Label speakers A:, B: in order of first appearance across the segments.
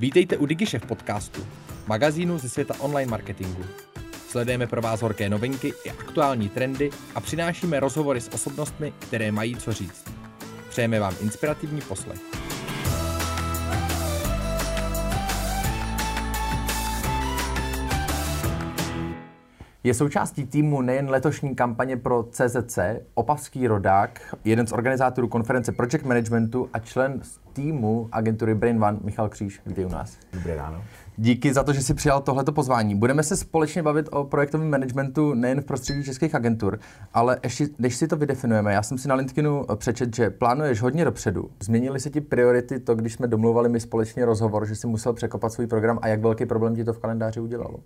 A: Vítejte u DigiShef podcastu, magazínu ze světa online marketingu. Sledujeme pro vás horké novinky i aktuální trendy a přinášíme rozhovory s osobnostmi, které mají co říct. Přejeme vám inspirativní poslech. Je součástí týmu nejen letošní kampaně pro CZC, opavský rodák, jeden z organizátorů konference Project Managementu a člen týmu agentury Brain One, Michal Kříž. Vítej u nás.
B: Dobré ráno.
A: Díky za to, že jsi přijal tohleto pozvání. Budeme se společně bavit o projektovém managementu nejen v prostředí českých agentur, ale ještě, než si to vydefinujeme, já jsem si na LinkedInu přečet, že plánuješ hodně dopředu. Změnily se ti priority to, když jsme domluvali my společně rozhovor, že si musel překopat svůj program a jak velký problém ti to v kalendáři udělalo?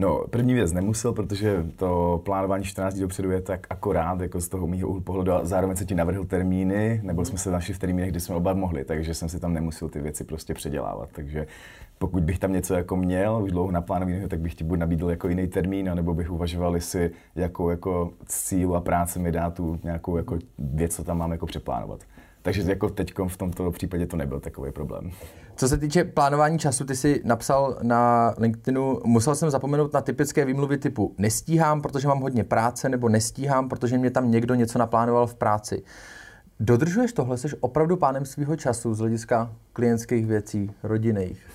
B: No, první věc nemusel, protože to plánování 14 dní dopředu je tak akorát, jako z toho mýho úhlu pohledu, a zároveň se ti navrhl termíny, nebo jsme se našli v termínech, kdy jsme oba mohli, takže jsem si tam nemusel ty věci prostě předělávat. Takže pokud bych tam něco jako měl, už dlouho naplánovaného, tak bych ti buď nabídl jako jiný termín, nebo bych uvažoval, jestli jakou jako cíl a práce mi dá tu nějakou jako věc, co tam mám jako přeplánovat. Takže jako teď v tomto případě to nebyl takový problém.
A: Co se týče plánování času, ty jsi napsal na LinkedInu, musel jsem zapomenout na typické výmluvy typu nestíhám, protože mám hodně práce, nebo nestíhám, protože mě tam někdo něco naplánoval v práci. Dodržuješ tohle? Jsi opravdu pánem svého času z hlediska klientských věcí, rodinných?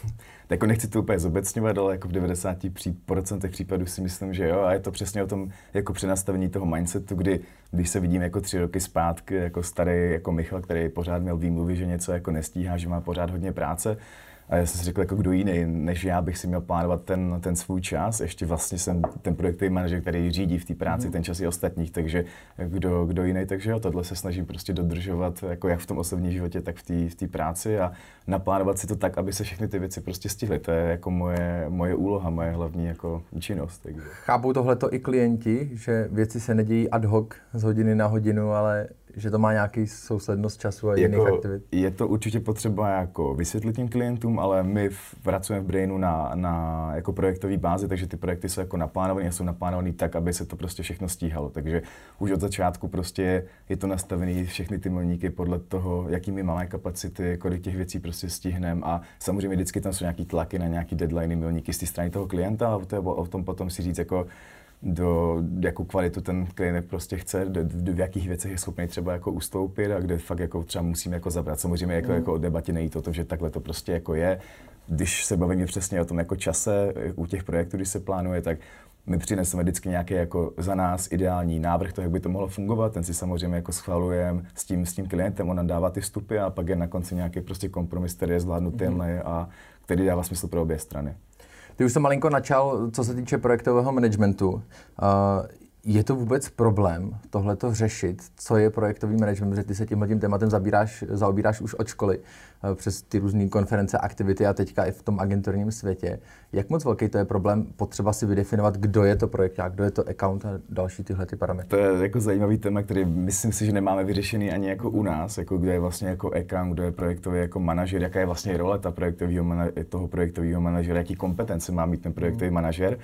B: Jako nechci to úplně zobecňovat, ale jako v 90% případů si myslím, že jo. A je to přesně o tom jako přenastavení toho mindsetu, kdy když se vidím jako tři roky zpátky, jako starý jako Michal, který pořád měl výmluvy, že něco jako nestíhá, že má pořád hodně práce, a já jsem si řekl, jako kdo jiný, než já bych si měl plánovat ten, ten svůj čas. Ještě vlastně jsem ten projektový manažer, který řídí v té práci mm. ten čas i ostatních, takže kdo, kdo jiný. Takže jo, tohle se snažím prostě dodržovat, jako jak v tom osobním životě, tak v té v práci a naplánovat si to tak, aby se všechny ty věci prostě stihly. To je jako moje, moje úloha, moje hlavní jako činnost. Takže.
A: Chápou tohleto i klienti, že věci se nedějí ad hoc z hodiny na hodinu, ale že to má nějaký souslednost času a jiných jako, aktivit?
B: Je to určitě potřeba jako vysvětlit těm klientům, ale my pracujeme v Brainu na, na jako projektové bázi, takže ty projekty jsou jako naplánované a jsou naplánované tak, aby se to prostě všechno stíhalo. Takže už od začátku prostě je to nastavené všechny ty milníky podle toho, jaký my máme kapacity, kolik těch věcí prostě stihneme a samozřejmě vždycky tam jsou nějaký tlaky na nějaký deadline, milníky z té strany toho klienta a o tom potom si říct jako do jakou kvalitu ten klient prostě chce, do, do, v jakých věcech je schopný třeba jako ustoupit a kde fakt jako třeba musíme jako zabrat. Samozřejmě jako, mm. jako o debatě nejít o tom, že takhle to prostě jako je. Když se bavíme přesně o tom jako čase u těch projektů, když se plánuje, tak my přineseme vždycky nějaký jako za nás ideální návrh, to, jak by to mohlo fungovat, ten si samozřejmě jako schvalujeme s tím, s tím klientem, on nám dává ty vstupy a pak je na konci nějaký prostě kompromis, který je zvládnutelný mm. a který dává smysl pro obě strany.
A: Ty už jsem malinko načal, co se týče projektového managementu. Je to vůbec problém tohle to řešit? Co je projektový management? Že ty se tímhle tím tématem zabíráš, zaobíráš už od školy eh, přes ty různé konference, aktivity a teďka i v tom agenturním světě. Jak moc velký to je problém? Potřeba si vydefinovat, kdo je to projekt, kdo je to account a další tyhle ty parametry.
B: To je jako zajímavý téma, který myslím si, že nemáme vyřešený ani jako u nás, jako kdo je vlastně jako account, kdo je projektový jako manažer, jaká je vlastně role ta projektového, toho projektového manažera, jaký kompetence má mít ten projektový mm. manažer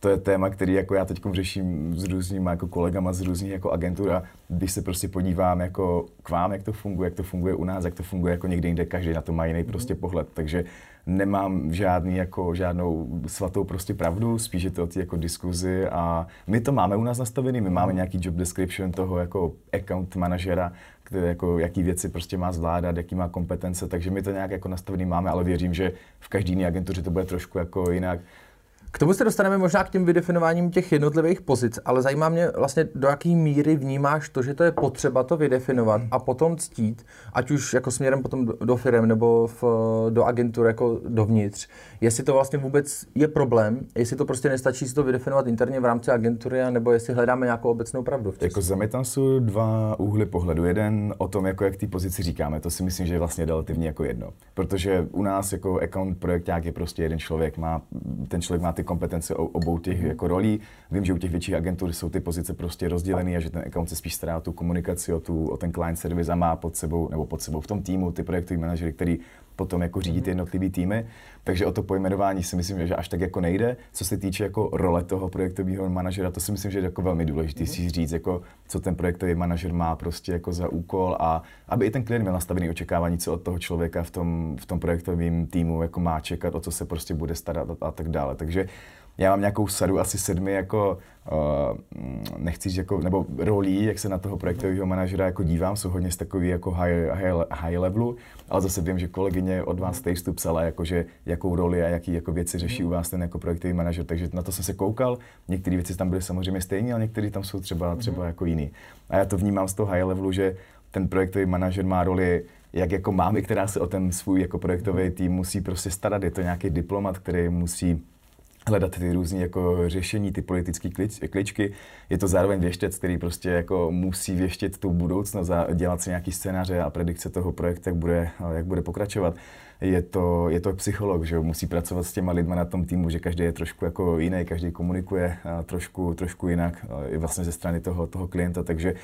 B: to je téma, který jako já teď řeším s různými jako kolegama z různých jako agentur a když se prostě podívám jako k vám, jak to funguje, jak to funguje u nás, jak to funguje jako někde jinde, každý na to má jiný prostě mhm. pohled, takže nemám žádný jako žádnou svatou prostě pravdu, spíš je to o té jako diskuzi a my to máme u nás nastavený, my máme mhm. nějaký job description toho jako account manažera, který jako, jaký věci prostě má zvládat, jaký má kompetence, takže my to nějak jako nastavený máme, ale věřím, že v každý jiné agentuře to bude trošku jako jinak.
A: K tomu se dostaneme možná k těm vydefinováním těch jednotlivých pozic, ale zajímá mě vlastně, do jaké míry vnímáš to, že to je potřeba to vydefinovat a potom ctít, ať už jako směrem potom do, firm nebo v, do agentur jako dovnitř, jestli to vlastně vůbec je problém, jestli to prostě nestačí si to vydefinovat interně v rámci agentury, nebo jestli hledáme nějakou obecnou pravdu. V
B: jako za mě tam jsou dva úhly pohledu. Jeden o tom, jako jak ty pozici říkáme, to si myslím, že je vlastně relativně jako jedno. Protože u nás jako account projekták je prostě jeden člověk, má, ten člověk má ty kompetence obou těch jako rolí. Vím, že u těch větších agentur jsou ty pozice prostě rozdělené a že ten account se spíš stará o tu komunikaci, o, tu, o ten client service a má pod sebou, nebo pod sebou v tom týmu ty projektové manažery, který potom jako řídit mm-hmm. jednotlivý týmy. Takže o to pojmenování si myslím, že až tak jako nejde. Co se týče jako role toho projektového manažera, to si myslím, že je jako velmi důležité mm-hmm. si říct, jako, co ten projektový manažer má prostě jako za úkol a aby i ten klient měl nastavený očekávání, co od toho člověka v tom, v tom projektovém týmu jako má čekat, o co se prostě bude starat a, a tak dále. Takže já mám nějakou sadu asi sedmi jako, uh, nechci jako, nebo rolí, jak se na toho projektového manažera jako dívám, jsou hodně z takový jako high, high, high levelu, ale zase vím, že kolegyně od vás textu psala, jako, že jakou roli a jaký jako věci řeší u vás ten jako projektový manažer, takže na to jsem se koukal, některé věci tam byly samozřejmě stejné, ale některé tam jsou třeba, třeba jako jiný. A já to vnímám z toho high levelu, že ten projektový manažer má roli jak jako mámy, která se o ten svůj jako projektový tým musí prostě starat. Je to nějaký diplomat, který musí hledat ty různé jako řešení, ty politické kličky. Je to zároveň věštec, který prostě jako musí věštět tu budoucnost a dělat si nějaký scénáře a predikce toho projektu, jak bude, jak bude pokračovat. Je to, je to psycholog, že musí pracovat s těma lidmi na tom týmu, že každý je trošku jako jiný, každý komunikuje trošku, trošku jinak i vlastně ze strany toho, toho klienta, takže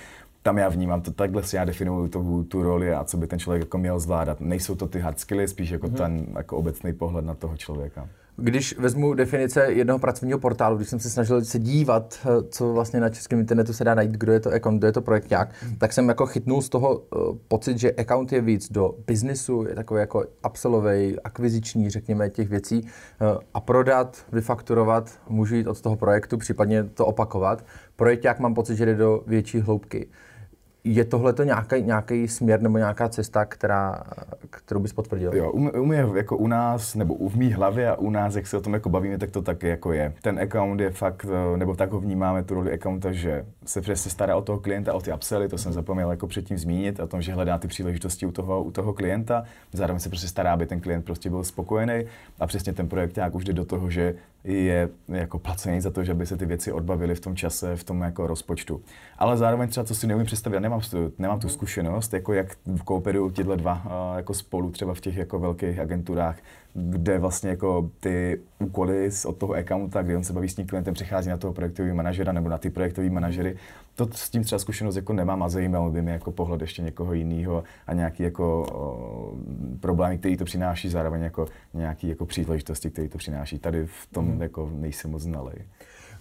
B: tam já vnímám to takhle si já definuju tu, tu roli a co by ten člověk jako měl zvládat. Nejsou to ty hard skills, spíš jako mm-hmm. ten jako obecný pohled na toho člověka.
A: Když vezmu definice jednoho pracovního portálu, když jsem se snažil se dívat, eh, co vlastně na českém internetu se dá najít, kdo je to account, kdo je to projekták, hmm. tak jsem jako chytnul z toho uh, pocit, že account je víc do biznisu, je takový jako upsellový, akviziční, řekněme, těch věcí uh, a prodat, vyfakturovat, můžu jít od toho projektu, případně to opakovat. Projekták mám pocit, že jde do větší hloubky. Je tohle to nějaký, nějaký směr nebo nějaká cesta, která, kterou bys potvrdil?
B: Jo, u, u mě jako u nás, nebo v mý hlavě a u nás, jak se o tom jako bavíme, tak to tak jako je. Ten account je fakt, eh, nebo tak ho vnímáme, tu roli accounta, že se přesně stará o toho klienta, o ty upsely, to jsem zapomněl jako předtím zmínit, o tom, že hledá ty příležitosti u toho, u toho klienta, zároveň se prostě stará, aby ten klient prostě byl spokojený a přesně ten projekt jak už jde do toho, že je jako placený za to, že by se ty věci odbavily v tom čase, v tom jako rozpočtu. Ale zároveň třeba, co si neumím představit, já nemám, nemám tu zkušenost, jako jak kooperují tyhle dva jako spolu třeba v těch jako velkých agenturách, kde vlastně jako ty úkoly od toho accounta, kdy on se baví s tím klientem, přechází na toho projektového manažera nebo na ty projektové manažery. To s tím třeba zkušenost jako nemám a zajímalo by mě jako pohled ještě někoho jiného a nějaký jako o, problémy, který to přináší, zároveň jako nějaký jako příležitosti, který to přináší. Tady v tom hmm. jako nejsem moc znalej.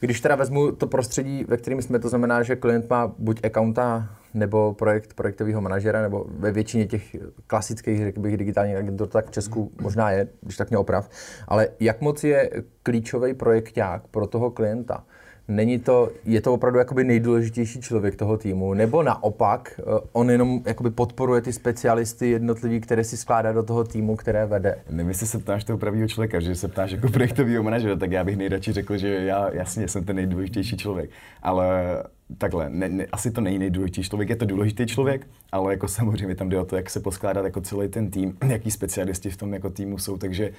A: Když teda vezmu to prostředí, ve kterém jsme, to znamená, že klient má buď accounta nebo projekt projektového manažera, nebo ve většině těch klasických, řekl bych, digitálních agentur, tak v Česku možná je, když tak mě oprav. Ale jak moc je klíčový projekták pro toho klienta? Není to, je to opravdu jakoby nejdůležitější člověk toho týmu, nebo naopak eh, on jenom jakoby podporuje ty specialisty jednotlivý, které si skládá do toho týmu, které vede?
B: Nevím, se ptáš toho pravého člověka, že se ptáš jako projektového manažera, tak já bych nejradši řekl, že já jasně jsem ten nejdůležitější člověk. Ale takhle, ne, ne, asi to není nejdůležitější člověk, je to důležitý člověk, ale jako samozřejmě tam jde o to, jak se poskládat jako celý ten tým, jaký specialisti v tom jako týmu jsou, takže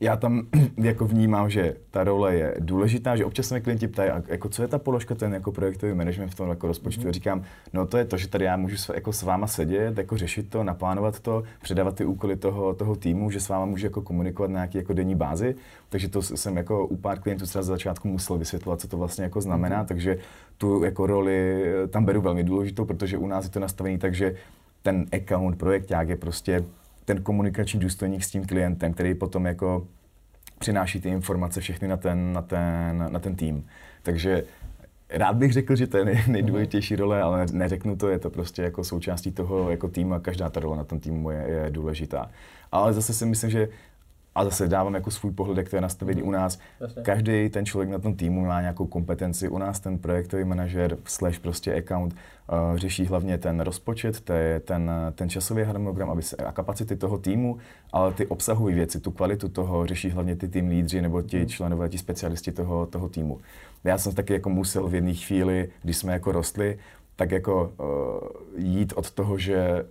B: já tam jako vnímám, že ta role je důležitá, že občas se mě klienti ptají, jako co je ta položka, ten jako projektový management v tom jako rozpočtu. Mm-hmm. Říkám, no to je to, že tady já můžu s, jako s váma sedět, jako řešit to, naplánovat to, předávat ty úkoly toho, toho týmu, že s váma můžu jako komunikovat na nějaký jako denní bázi. Takže to jsem jako u pár klientů třeba z začátku musel vysvětlovat, co to vlastně jako znamená, mm-hmm. takže tu jako roli tam beru velmi důležitou, protože u nás je to nastavený tak, že ten account, projekták je prostě ten komunikační důstojník s tím klientem, který potom jako přináší ty informace všechny na ten, na ten, na ten tým. Takže rád bych řekl, že to je nej, nejdůležitější role, ale neřeknu to, je to prostě jako součástí toho jako týmu a každá ta role na tom týmu je, je důležitá. Ale zase si myslím, že a zase dávám jako svůj pohled, jak to je nastavený u nás. Jasně. Každý ten člověk na tom týmu má nějakou kompetenci. U nás ten projektový manažer slash prostě account uh, řeší hlavně ten rozpočet, to je ten, ten časový harmonogram aby se, a kapacity toho týmu, ale ty obsahové věci, tu kvalitu toho řeší hlavně ty tým lídři nebo ti hmm. členové, ti specialisti toho, toho týmu. Já jsem taky jako musel v jedné chvíli, když jsme jako rostli, tak jako uh, jít od toho, že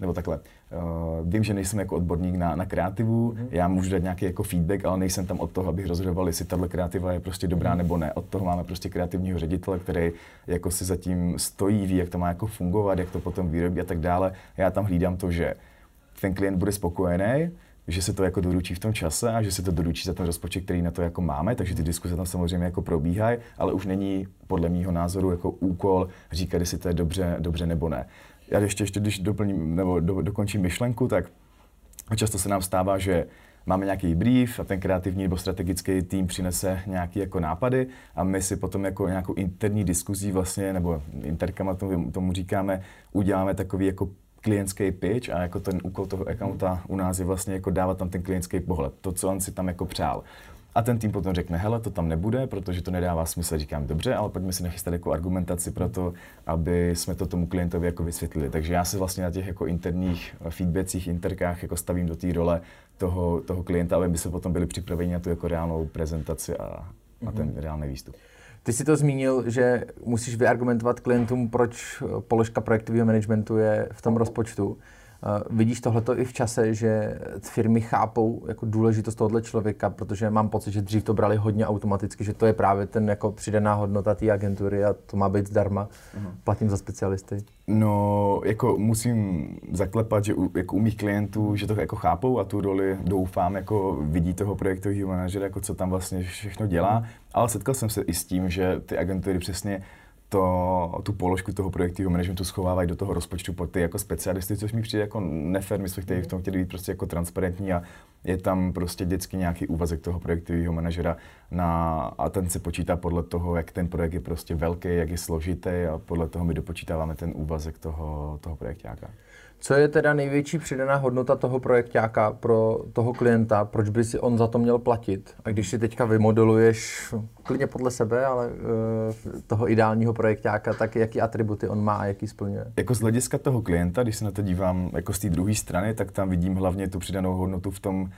B: nebo takhle, uh, vím, že nejsem jako odborník na, na kreativu, mm-hmm. já můžu dát nějaký jako feedback, ale nejsem tam od toho, abych rozhodoval, jestli tahle kreativa je prostě dobrá mm-hmm. nebo ne. Od toho máme prostě kreativního ředitele, který jako si zatím stojí, ví, jak to má jako fungovat, jak to potom vyrobí a tak dále. Já tam hlídám to, že ten klient bude spokojený, že se to jako doručí v tom čase a že se to doručí za ten rozpočet, který na to jako máme, takže ty diskuze tam samozřejmě jako probíhají, ale už není podle mého názoru jako úkol říkat, jestli to je dobře, dobře nebo ne já ještě, ještě když doplním, nebo do, dokončím myšlenku, tak často se nám stává, že máme nějaký brief a ten kreativní nebo strategický tým přinese nějaký jako nápady a my si potom jako nějakou interní diskuzí vlastně, nebo interkama tomu, tomu říkáme, uděláme takový jako klientský pitch a jako ten úkol toho accounta u nás je vlastně jako dávat tam ten klientský pohled, to, co on si tam jako přál. A ten tým potom řekne, hele, to tam nebude, protože to nedává smysl. Říkám, dobře, ale pojďme si nachystat jako argumentaci pro to, aby jsme to tomu klientovi jako vysvětlili. Takže já se vlastně na těch jako interních feedbackích, interkách jako stavím do té role toho, toho klienta, aby by se potom byli připraveni na tu jako reálnou prezentaci a, a ten mm-hmm. reálný výstup.
A: Ty jsi to zmínil, že musíš vyargumentovat klientům, proč položka projektového managementu je v tom rozpočtu. Vidíš tohleto i v čase, že firmy chápou jako důležitost tohoto člověka, protože mám pocit, že dřív to brali hodně automaticky, že to je právě ten jako přidaná hodnota té agentury a to má být zdarma. Uh-huh. Platím za specialisty.
B: No, jako musím zaklepat, že u, jako u mých klientů, že to jako chápou a tu roli doufám, jako vidí toho projektového manažera, jako co tam vlastně všechno dělá, ale setkal jsem se i s tím, že ty agentury přesně to, tu položku toho projektového managementu schovávají do toho rozpočtu pod ty jako specialisty, což mi přijde jako nefér, my jsme chtěli v tom chtěli být prostě jako transparentní a je tam prostě vždycky nějaký úvazek toho projektového manažera na, a ten se počítá podle toho, jak ten projekt je prostě velký, jak je složitý a podle toho my dopočítáváme ten úvazek toho, toho projektáka.
A: Co je teda největší přidaná hodnota toho projektáka pro toho klienta? Proč by si on za to měl platit? A když si teďka vymodeluješ klidně podle sebe, ale uh, toho ideálního projektáka, tak jaký atributy on má a jaký splňuje?
B: Jako z hlediska toho klienta, když se na to dívám jako z té druhé strany, tak tam vidím hlavně tu přidanou hodnotu v tom,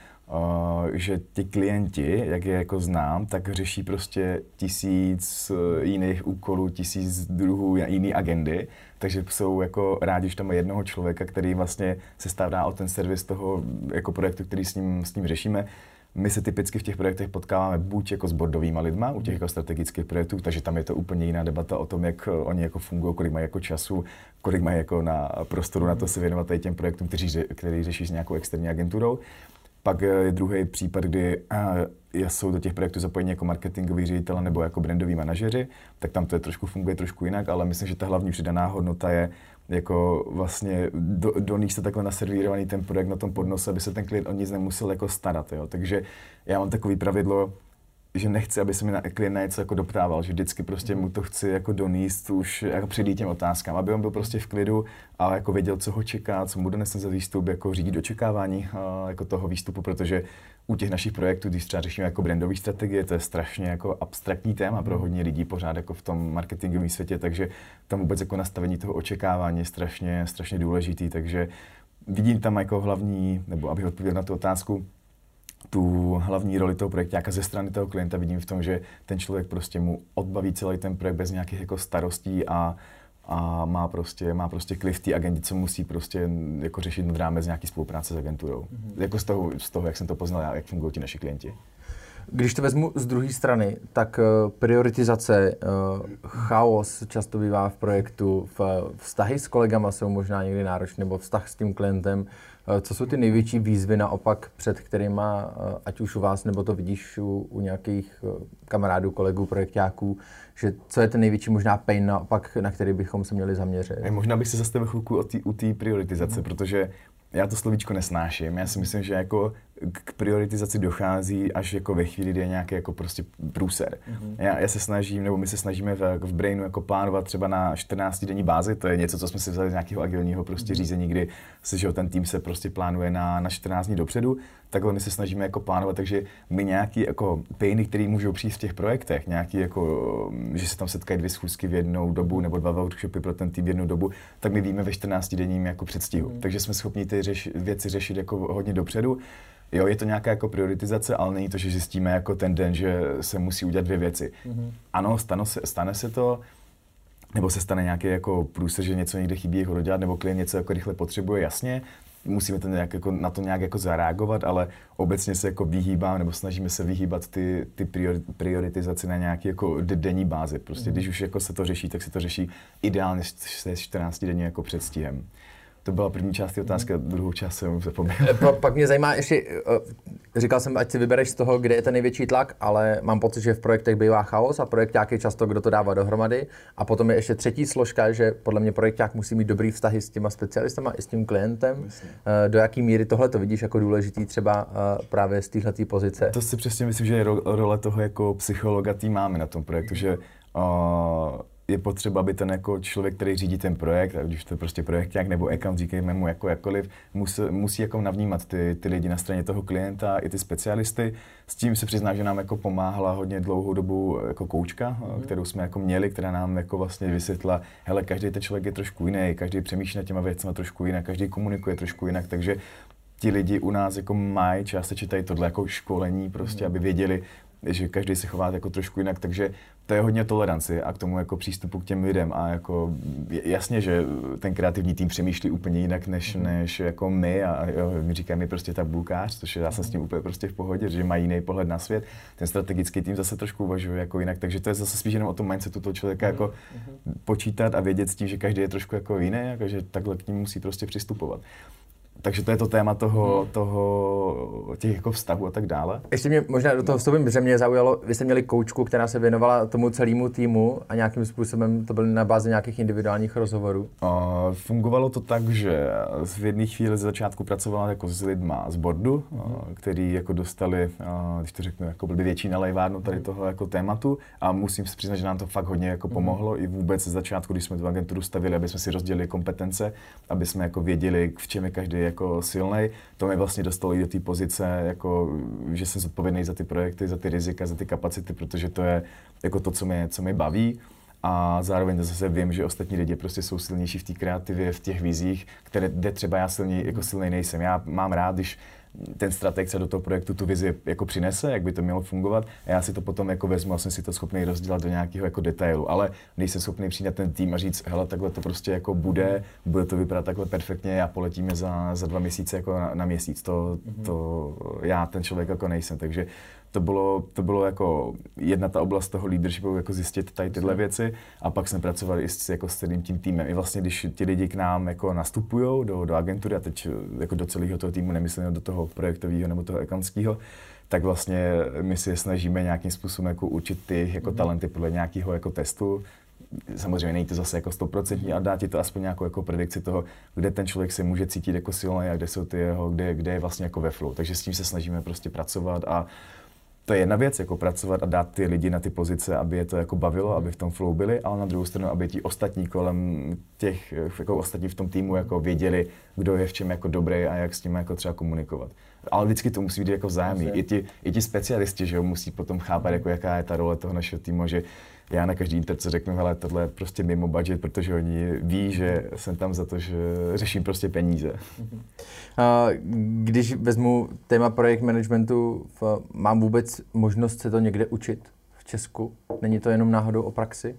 B: že ti klienti, jak je jako znám, tak řeší prostě tisíc uh, jiných úkolů, tisíc druhů jiný agendy, takže jsou jako rádi, že tam má jednoho člověka, který vlastně se stará o ten servis toho jako projektu, který s ním, s ním řešíme. My se typicky v těch projektech potkáváme buď jako s bordovými lidma u těch jako strategických projektů, takže tam je to úplně jiná debata o tom, jak oni jako fungují, kolik mají jako času, kolik mají jako na prostoru na to se věnovat těm projektům, který, který řeší s nějakou externí agenturou. Pak je druhý případ, kdy jsou do těch projektů zapojeni jako marketingoví ředitele nebo jako brandoví manažeři, tak tam to je trošku funguje trošku jinak, ale myslím, že ta hlavní přidaná hodnota je jako vlastně do, do se takhle naservírovaný ten projekt na tom podnose, aby se ten klient o nic nemusel jako starat. Jo. Takže já mám takový pravidlo, že nechci, aby se mi na klient něco jako doptával, že vždycky prostě mu to chci jako doníst už jako před těm otázkám, aby on byl prostě v klidu a jako věděl, co ho čeká, co mu donese za výstup, jako řídit očekávání jako toho výstupu, protože u těch našich projektů, když třeba řešíme jako brandové strategie, to je strašně jako abstraktní téma pro hodně lidí pořád jako v tom marketingovém světě, takže tam vůbec jako nastavení toho očekávání je strašně, strašně důležitý, takže vidím tam jako hlavní, nebo abych odpověděl na tu otázku, tu hlavní roli toho projektáka ze strany toho klienta vidím v tom, že ten člověk prostě mu odbaví celý ten projekt bez nějakých jako starostí a, a má prostě, má prostě klid v té agendě, co musí prostě jako řešit nad rámec nějaký spolupráce s agenturou. Mm-hmm. Jako z toho, z toho, jak jsem to poznal já, jak fungují ti naši klienti.
A: Když to vezmu z druhé strany, tak uh, prioritizace, uh, chaos často bývá v projektu, v, vztahy s kolegama jsou možná někdy náročné, nebo vztah s tím klientem. Co jsou ty největší výzvy naopak, před kterými, ať už u vás, nebo to vidíš u, u nějakých kamarádů, kolegů, projektáků, že co je ten největší možná pain naopak, na který bychom se měli zaměřit?
B: Možná bych se zastavil chvilku u té prioritizace, mm. protože já to slovíčko nesnáším. Já si myslím, že jako k prioritizaci dochází až jako ve chvíli, kdy je nějaký jako prostě průser. Mm-hmm. Já, já, se snažím, nebo my se snažíme v, v Brainu jako plánovat třeba na 14 denní bázi, to je něco, co jsme si vzali z nějakého agilního prostě mm-hmm. řízení, kdy se, že ten tým se prostě plánuje na, na 14 dní dopředu, takhle my se snažíme jako plánovat, takže my nějaký jako painy, které můžou přijít v těch projektech, nějaký jako, že se tam setkají dvě schůzky v jednou dobu nebo dva workshopy pro ten tým v jednu dobu, tak my víme ve 14 denním jako předstihu. Mm. Takže jsme schopni ty řeš, věci řešit jako hodně dopředu. Jo, je to nějaká jako prioritizace, ale není to, že zjistíme jako ten den, že se musí udělat dvě věci. Mm-hmm. Ano, stane se, stane se to, nebo se stane nějaký jako průse, že něco někde chybí jako dodělat, nebo klient něco jako rychle potřebuje, jasně, musíme to nějak jako, na to nějak jako zareagovat, ale obecně se jako vyhýbám, nebo snažíme se vyhýbat ty, ty prioritizaci na nějaký jako denní bázi. Prostě mm. když už jako se to řeší, tak se to řeší ideálně se 14 denní jako předstihem. To byla první část otázky, a druhou část jsem zapomněl.
A: Pa, pak mě zajímá ještě, eh, říkal jsem, ať si vybereš z toho, kde je ten největší tlak, ale mám pocit, že v projektech bývá chaos a projekták je často, kdo to dává dohromady. A potom je ještě třetí složka, že podle mě projekták musí mít dobrý vztahy s těma specialistama i s tím klientem. Myslím. Eh, do jaký míry tohle to vidíš jako důležitý třeba právě z téhle pozice?
B: To si přesně myslím, že je role toho jako psychologa tý máme na tom projektu, že uh, je potřeba, aby ten jako člověk, který řídí ten projekt, ať už to je prostě projekták nebo account, říkejme mu jako jakkoliv, musí, musí jako navnímat ty, ty lidi na straně toho klienta i ty specialisty. S tím se přizná, že nám jako pomáhala hodně dlouhou dobu jako koučka, mm-hmm. kterou jsme jako měli, která nám jako vlastně vysvětla, hele, každý ten člověk je trošku jiný, každý přemýšlí nad těma věcmi trošku jinak, každý komunikuje trošku jinak, takže ti lidi u nás jako mají částečně tady tohle jako školení prostě, mm. aby věděli, že každý se chová jako trošku jinak, takže to je hodně toleranci a k tomu jako přístupu k těm lidem a jako jasně, že ten kreativní tým přemýšlí úplně jinak než, mm. než jako my a jo, my říkáme prostě tabulkář, což já jsem s tím úplně prostě v pohodě, že mají jiný pohled na svět. Ten strategický tým zase trošku uvažuje jako jinak, takže to je zase spíš jenom o tom mindsetu toho člověka jako mm. počítat a vědět s tím, že každý je trošku jako jiný, jako že takhle k ním musí prostě přistupovat. Takže to je to téma toho, hmm. toho těch jako vztahů a tak dále.
A: Ještě mě možná do toho vstupím, že mě zaujalo, vy jste měli koučku, která se věnovala tomu celému týmu a nějakým způsobem to bylo na bázi nějakých individuálních rozhovorů? Uh,
B: fungovalo to tak, že v jedné chvíli ze začátku pracovala jako s lidma z bordu, hmm. uh, který jako dostali, uh, když to řeknu, jako byli větší nalejvárnu tady hmm. toho jako tématu a musím si přiznat, že nám to fakt hodně jako hmm. pomohlo hmm. i vůbec ze začátku, když jsme tu agenturu stavili, aby jsme si rozdělili kompetence, aby jsme jako věděli, v čem je každý jako silný. To mě vlastně dostalo i do té pozice, jako, že jsem zodpovědný za ty projekty, za ty rizika, za ty kapacity, protože to je jako to, co mě, co mě baví. A zároveň zase vím, že ostatní lidi prostě jsou silnější v té kreativě, v těch vizích, které, kde třeba já silný, jako silný nejsem. Já mám rád, když ten strateg se do toho projektu tu vizi jako přinese, jak by to mělo fungovat a já si to potom jako vezmu a jsem si to schopný rozdělat do nějakého jako detailu. Ale nejsem schopný přijít na ten tým a říct, hele, takhle to prostě jako bude, bude to vypadat takhle perfektně a poletíme za, za dva měsíce jako na, na měsíc. To, mhm. to já ten člověk jako nejsem, takže to bylo, to bylo jako jedna ta oblast toho leadershipu, jako zjistit tady tyhle věci a pak jsme pracovali i s, jako s celým tím týmem. I vlastně, když ti lidi k nám jako nastupují do, do agentury, a teď jako do celého toho týmu, nemyslím do toho projektového nebo toho ekantského, tak vlastně my si snažíme nějakým způsobem jako určit ty jako mm-hmm. talenty podle nějakého jako testu. Samozřejmě není to zase jako stoprocentní, ale dá ti to aspoň nějakou jako predikci toho, kde ten člověk se může cítit jako silný a kde jsou ty jeho, kde, kde je vlastně jako ve flow. Takže s tím se snažíme prostě pracovat a to je jedna věc, jako pracovat a dát ty lidi na ty pozice, aby je to jako bavilo, aby v tom flow byli, ale na druhou stranu, aby ti ostatní kolem těch, jako ostatní v tom týmu jako věděli, kdo je v čem jako dobrý a jak s tím jako třeba komunikovat. Ale vždycky to musí být jako vzájemný. I ti, I ti specialisti, že jo, musí potom chápat, jako jaká je ta role toho našeho týmu, že já na každý interce řeknu, hele, tohle je prostě mimo budget, protože oni ví, že jsem tam za to, že řeším prostě peníze.
A: Když vezmu téma projekt managementu, mám vůbec možnost se to někde učit v Česku? Není to jenom náhodou o praxi?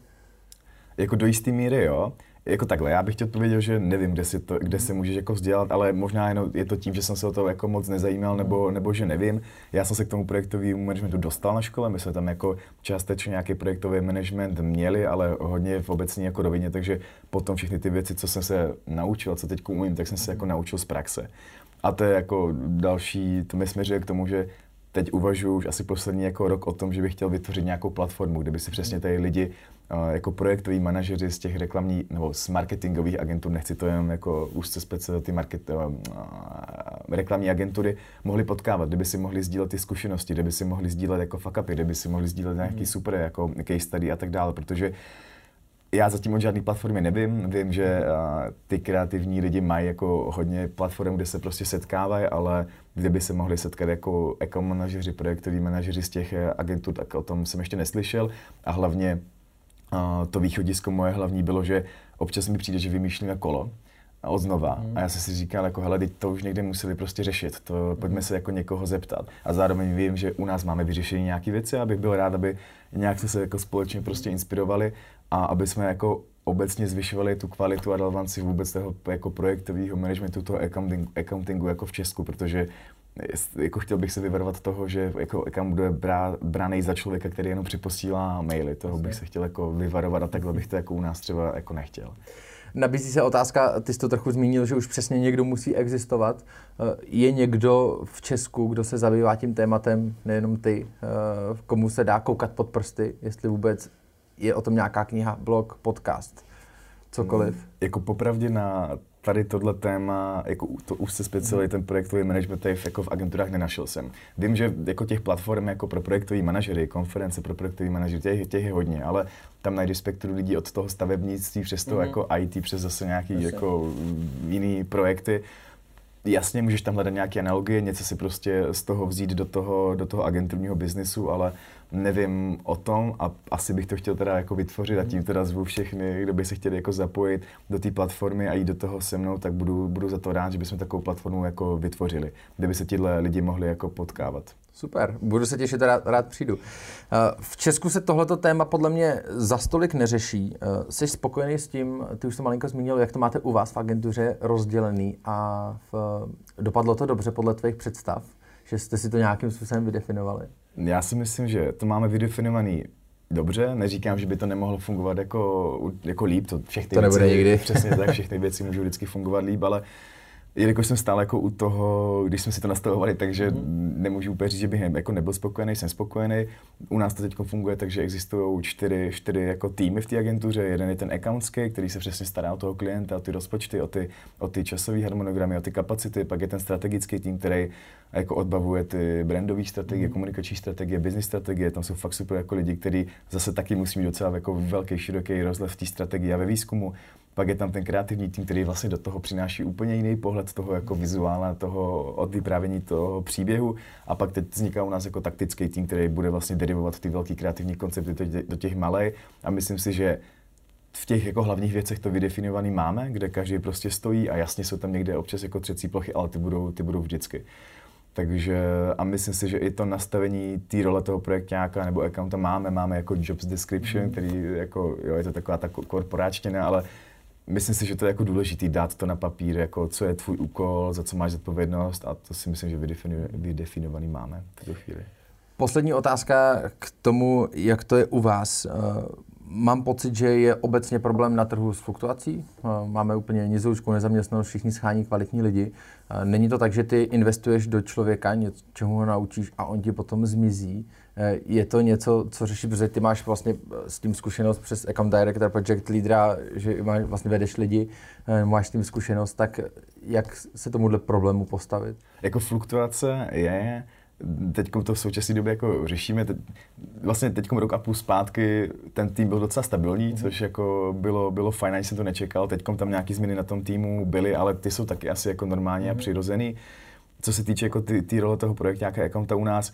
B: Jako do jisté míry, jo jako takhle, já bych tě odpověděl, že nevím, kde, si to, kde se můžeš jako vzdělat, ale možná jenom je to tím, že jsem se o to jako moc nezajímal, nebo, nebo že nevím. Já jsem se k tomu projektovému managementu dostal na škole, my jsme tam jako částečně nějaký projektový management měli, ale hodně v obecní jako rovině, takže potom všechny ty věci, co jsem se naučil, co teď umím, tak jsem se jako naučil z praxe. A to je jako další, to mi směřuje k tomu, že teď uvažuji už asi poslední jako rok o tom, že bych chtěl vytvořit nějakou platformu, kde by si přesně tady lidi jako projektoví manažeři z těch reklamní nebo z marketingových agentur, nechci to jenom jako úzce speciální market, reklamní agentury, mohli potkávat, kdyby si mohli sdílet ty zkušenosti, kdyby si mohli sdílet jako fuck upy, kdyby si mohli sdílet nějaký mm. super jako case study a tak dále, protože já zatím o žádné platformě nevím. Vím, že ty kreativní lidi mají jako hodně platform, kde se prostě setkávají, ale kdyby se mohli setkat jako account manažeři, projektoví manažeři z těch eh, agentů, tak o tom jsem ještě neslyšel. A hlavně to východisko moje hlavní bylo, že občas mi přijde, že vymýšlíme kolo a odznova. Mm. A já jsem si říkal, jako hele, to už někde museli prostě řešit, to pojďme se jako někoho zeptat. A zároveň vím, že u nás máme vyřešení nějaké věci, abych byl rád, aby nějak jsme se jako společně prostě inspirovali a aby jsme jako obecně zvyšovali tu kvalitu a relevanci vůbec toho jako projektového managementu, toho accounting, accountingu jako v Česku, protože jako chtěl bych se vyvarovat toho, že jako kam bude brá, bránej za člověka, který jenom připosílá maily. Toho bych se chtěl jako vyvarovat a takhle bych to jako u nás třeba jako nechtěl.
A: Nabízí se otázka, ty jsi to trochu zmínil, že už přesně někdo musí existovat. Eh, je někdo v Česku, kdo se zabývá tím tématem, nejenom ty, eh, komu se dá koukat pod prsty, jestli vůbec je o tom nějaká kniha, blog, podcast, cokoliv?
B: Jako popravdě na tady tohle téma, jako to už se specializuje ten projektový management, jako v agenturách nenašel jsem. Vím, že jako těch platform jako pro projektový manažery, konference pro projektový manažery, těch, těch je hodně, ale tam najdeš spektru lidí od toho stavebnictví přes to mm-hmm. jako IT, přes zase nějaký Jasně. jako jiný projekty. Jasně, můžeš tam hledat nějaké analogie, něco si prostě z toho vzít do toho, do toho agenturního biznesu, ale nevím o tom a asi bych to chtěl teda jako vytvořit a tím teda zvu všechny, kdo by se chtěli jako zapojit do té platformy a jít do toho se mnou, tak budu, budu za to rád, že bychom takovou platformu jako vytvořili, kde by se tihle lidi mohli jako potkávat.
A: Super, budu se těšit, rád, rád přijdu. Eh, v Česku se tohleto téma podle mě za stolik neřeší. Eh, jsi spokojený s tím, ty už to malinko zmínil, jak to máte u vás v agentuře rozdělený a v, dopadlo to dobře podle tvých představ, že jste si to nějakým způsobem vydefinovali?
B: Já si myslím, že to máme vydefinovaný dobře, neříkám, že by to nemohlo fungovat jako, jako líp, to všechny
A: to nebude
B: věci,
A: nikdy.
B: Přesně tak, všechny věci můžou vždycky fungovat líp, ale jelikož jsem stále jako u toho, když jsme si to nastavovali, takže mm. nemůžu úplně říct, že bych jako nebyl spokojený, jsem spokojený. U nás to teď funguje tak, že existují čtyři, čtyři jako týmy v té agentuře. Jeden je ten accountský, který se přesně stará o toho klienta, o ty rozpočty, o ty, o ty časové harmonogramy, o ty kapacity. Pak je ten strategický tým, který jako odbavuje ty brandové strategie, mm. komunikační strategie, business strategie. Tam jsou fakt super jako lidi, kteří zase taky musí mít docela jako velký, široký rozhled v té strategii a ve výzkumu. Pak je tam ten kreativní tým, který vlastně do toho přináší úplně jiný pohled toho jako vizuálna, toho od vyprávění toho příběhu. A pak teď vzniká u nás jako taktický tým, který bude vlastně derivovat ty velký kreativní koncepty do těch malých. A myslím si, že v těch jako hlavních věcech to vydefinovaný máme, kde každý prostě stojí a jasně jsou tam někde občas jako třecí plochy, ale ty budou, ty budou vždycky. Takže a myslím si, že i to nastavení té role toho projektáka nebo accounta máme, máme jako jobs description, mm. který jako, jo, je to taková ta korporáčtina, ale myslím si, že to je jako důležité dát to na papír, jako co je tvůj úkol, za co máš zodpovědnost a to si myslím, že vydefinovaný máme v tuto chvíli.
A: Poslední otázka k tomu, jak to je u vás. Eh, mám pocit, že je obecně problém na trhu s fluktuací. Eh, máme úplně nizoučku nezaměstnanost, všichni schání kvalitní lidi. Eh, není to tak, že ty investuješ do člověka, čemu ho naučíš a on ti potom zmizí. Eh, je to něco, co řeší, protože ty máš vlastně s tím zkušenost přes account director, project leadera, že máš, vlastně vedeš lidi, máš s tím zkušenost, tak jak se tomuhle problému postavit?
B: Jako fluktuace je, teď to v současné době jako řešíme. Teď, vlastně teď rok a půl zpátky ten tým byl docela stabilní, mm-hmm. což jako bylo, bylo fajn, jsem to nečekal. Teď tam nějaké změny na tom týmu byly, ale ty jsou taky asi jako normální mm-hmm. a mhm. přirozený. Co se týče jako ty, ty role toho projektu, nějaké accounta u nás,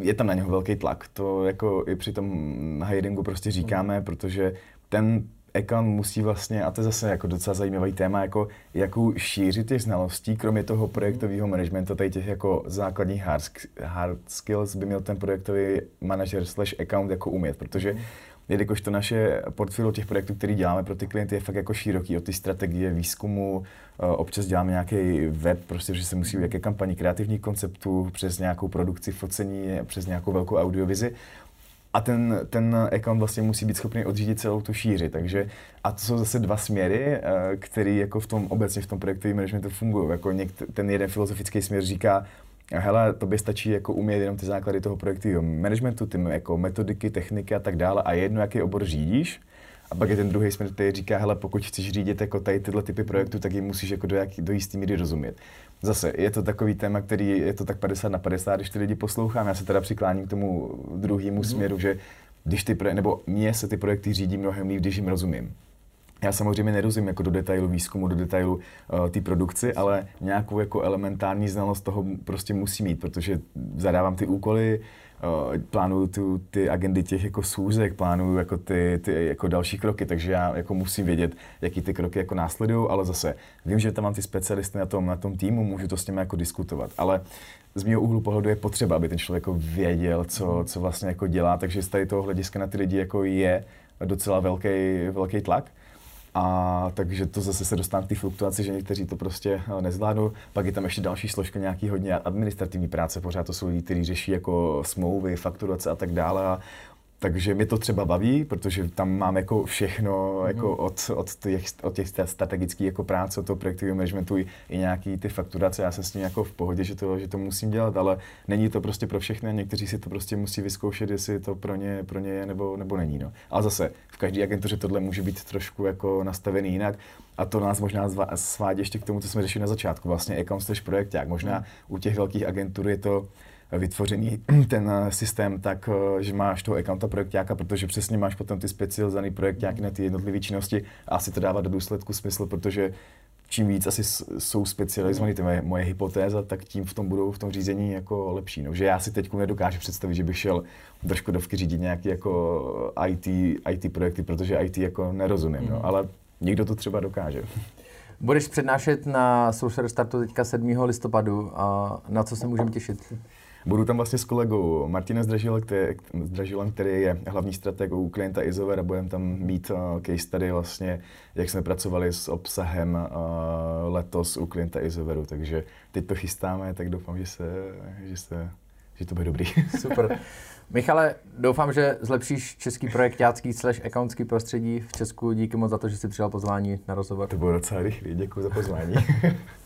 B: je tam na něho velký tlak. To jako i při tom hiringu prostě říkáme, mm-hmm. protože ten Ekan musí vlastně, a to je zase jako docela zajímavý téma, jako jakou šířit těch znalostí, kromě toho projektového managementu, tady těch jako základních hard, hard skills by měl ten projektový manažer slash account jako umět, protože jelikož to naše portfolio těch projektů, které děláme pro ty klienty, je fakt jako široký od ty strategie, výzkumu, eh, občas děláme nějaký web, prostě, že se musí jaké kampaní kreativních konceptů, přes nějakou produkci focení, přes nějakou velkou audiovizi a ten, ten account vlastně musí být schopný odřídit celou tu šíři. Takže, a to jsou zase dva směry, eh, které jako v tom obecně v tom projektovém managementu fungují. Jako někt, ten jeden filozofický směr říká, hele, to by stačí jako umět jenom ty základy toho projektového managementu, ty jako metodiky, techniky a tak dále a jedno, jaký obor řídíš, a pak je ten druhý směr, který říká, hele, pokud chceš řídit jako tady tyhle typy projektů, tak jim musíš jako do, jak, do jistý míry rozumět. Zase, je to takový téma, který je to tak 50 na 50, když ty lidi poslouchám. Já se teda přikláním k tomu druhému mm-hmm. směru, že když ty, nebo mě se ty projekty řídí mnohem líp, když jim rozumím. Já samozřejmě nerozumím jako do detailu výzkumu, do detailu uh, té produkci, ale nějakou jako elementární znalost toho prostě musí mít, protože zadávám ty úkoly, uh, plánuju tu, ty agendy těch jako schůzek, plánuju jako ty, ty jako další kroky, takže já jako musím vědět, jaký ty kroky jako následují, ale zase vím, že tam mám ty specialisty na tom, na tom týmu, můžu to s nimi jako diskutovat, ale z mého úhlu pohledu je potřeba, aby ten člověk jako věděl, co, co vlastně jako dělá, takže z tady toho hlediska na ty lidi jako je docela velký, velký tlak. A takže to zase se dostává k té fluktuaci, že někteří to prostě eh, nezvládnou. Pak je tam ještě další složka nějaký hodně administrativní práce. Pořád to jsou lidi, kteří řeší jako smlouvy, fakturace a tak dále. A takže mě to třeba baví, protože tam mám jako všechno mm. jako od, od, těch, od těch strategických jako práce, od toho projektového managementu i, i nějaký ty fakturace. Já jsem s tím jako v pohodě, že to, že to musím dělat, ale není to prostě pro všechny a někteří si to prostě musí vyzkoušet, jestli to pro ně, pro ně je nebo, nebo není. No. Ale zase v každé agentuře tohle může být trošku jako nastavený jinak. A to nás možná svádí ještě k tomu, co jsme řešili na začátku, vlastně account slash projekt, jak možná mm. u těch velkých agentur je to vytvořený ten eh, systém tak, eh, že máš toho accounta projektáka, protože přesně máš potom ty specializovaný projektáky na ty jednotlivé činnosti a asi to dává do důsledku smysl, protože čím víc asi jsou specializovaný, to je moje hypotéza, tak tím v tom budou v tom řízení jako lepší. No, že já si teď nedokážu představit, že bych šel do Škodovky řídit nějaké jako IT, IT projekty, protože IT jako nerozumím, mm. no, ale někdo to třeba dokáže.
A: Budeš přednášet na Social Startu teďka 7. listopadu a na co se můžeme těšit?
B: Budu tam vlastně s kolegou Martinem Zdražilem, který, Zdražilem, který je hlavní strateg u klienta Izover a budeme tam mít uh, case study vlastně, jak jsme pracovali s obsahem uh, letos u klienta Izoveru. Takže teď to chystáme, tak doufám, že, se, že, se, že to bude dobrý.
A: Super. Michale, doufám, že zlepšíš český projektácký slash accountský prostředí v Česku. Díky moc za to, že jsi přijal pozvání na rozhovor.
B: To bylo docela rychlý, děkuji za pozvání.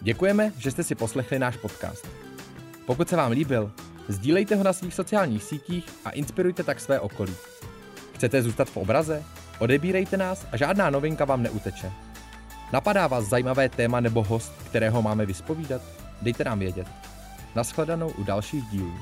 C: Děkujeme, že jste si poslechli náš podcast. Pokud se vám líbil, sdílejte ho na svých sociálních sítích a inspirujte tak své okolí. Chcete zůstat v obraze? Odebírejte nás a žádná novinka vám neuteče. Napadá vás zajímavé téma nebo host, kterého máme vyspovídat? Dejte nám vědět. Naschledanou u dalších dílů.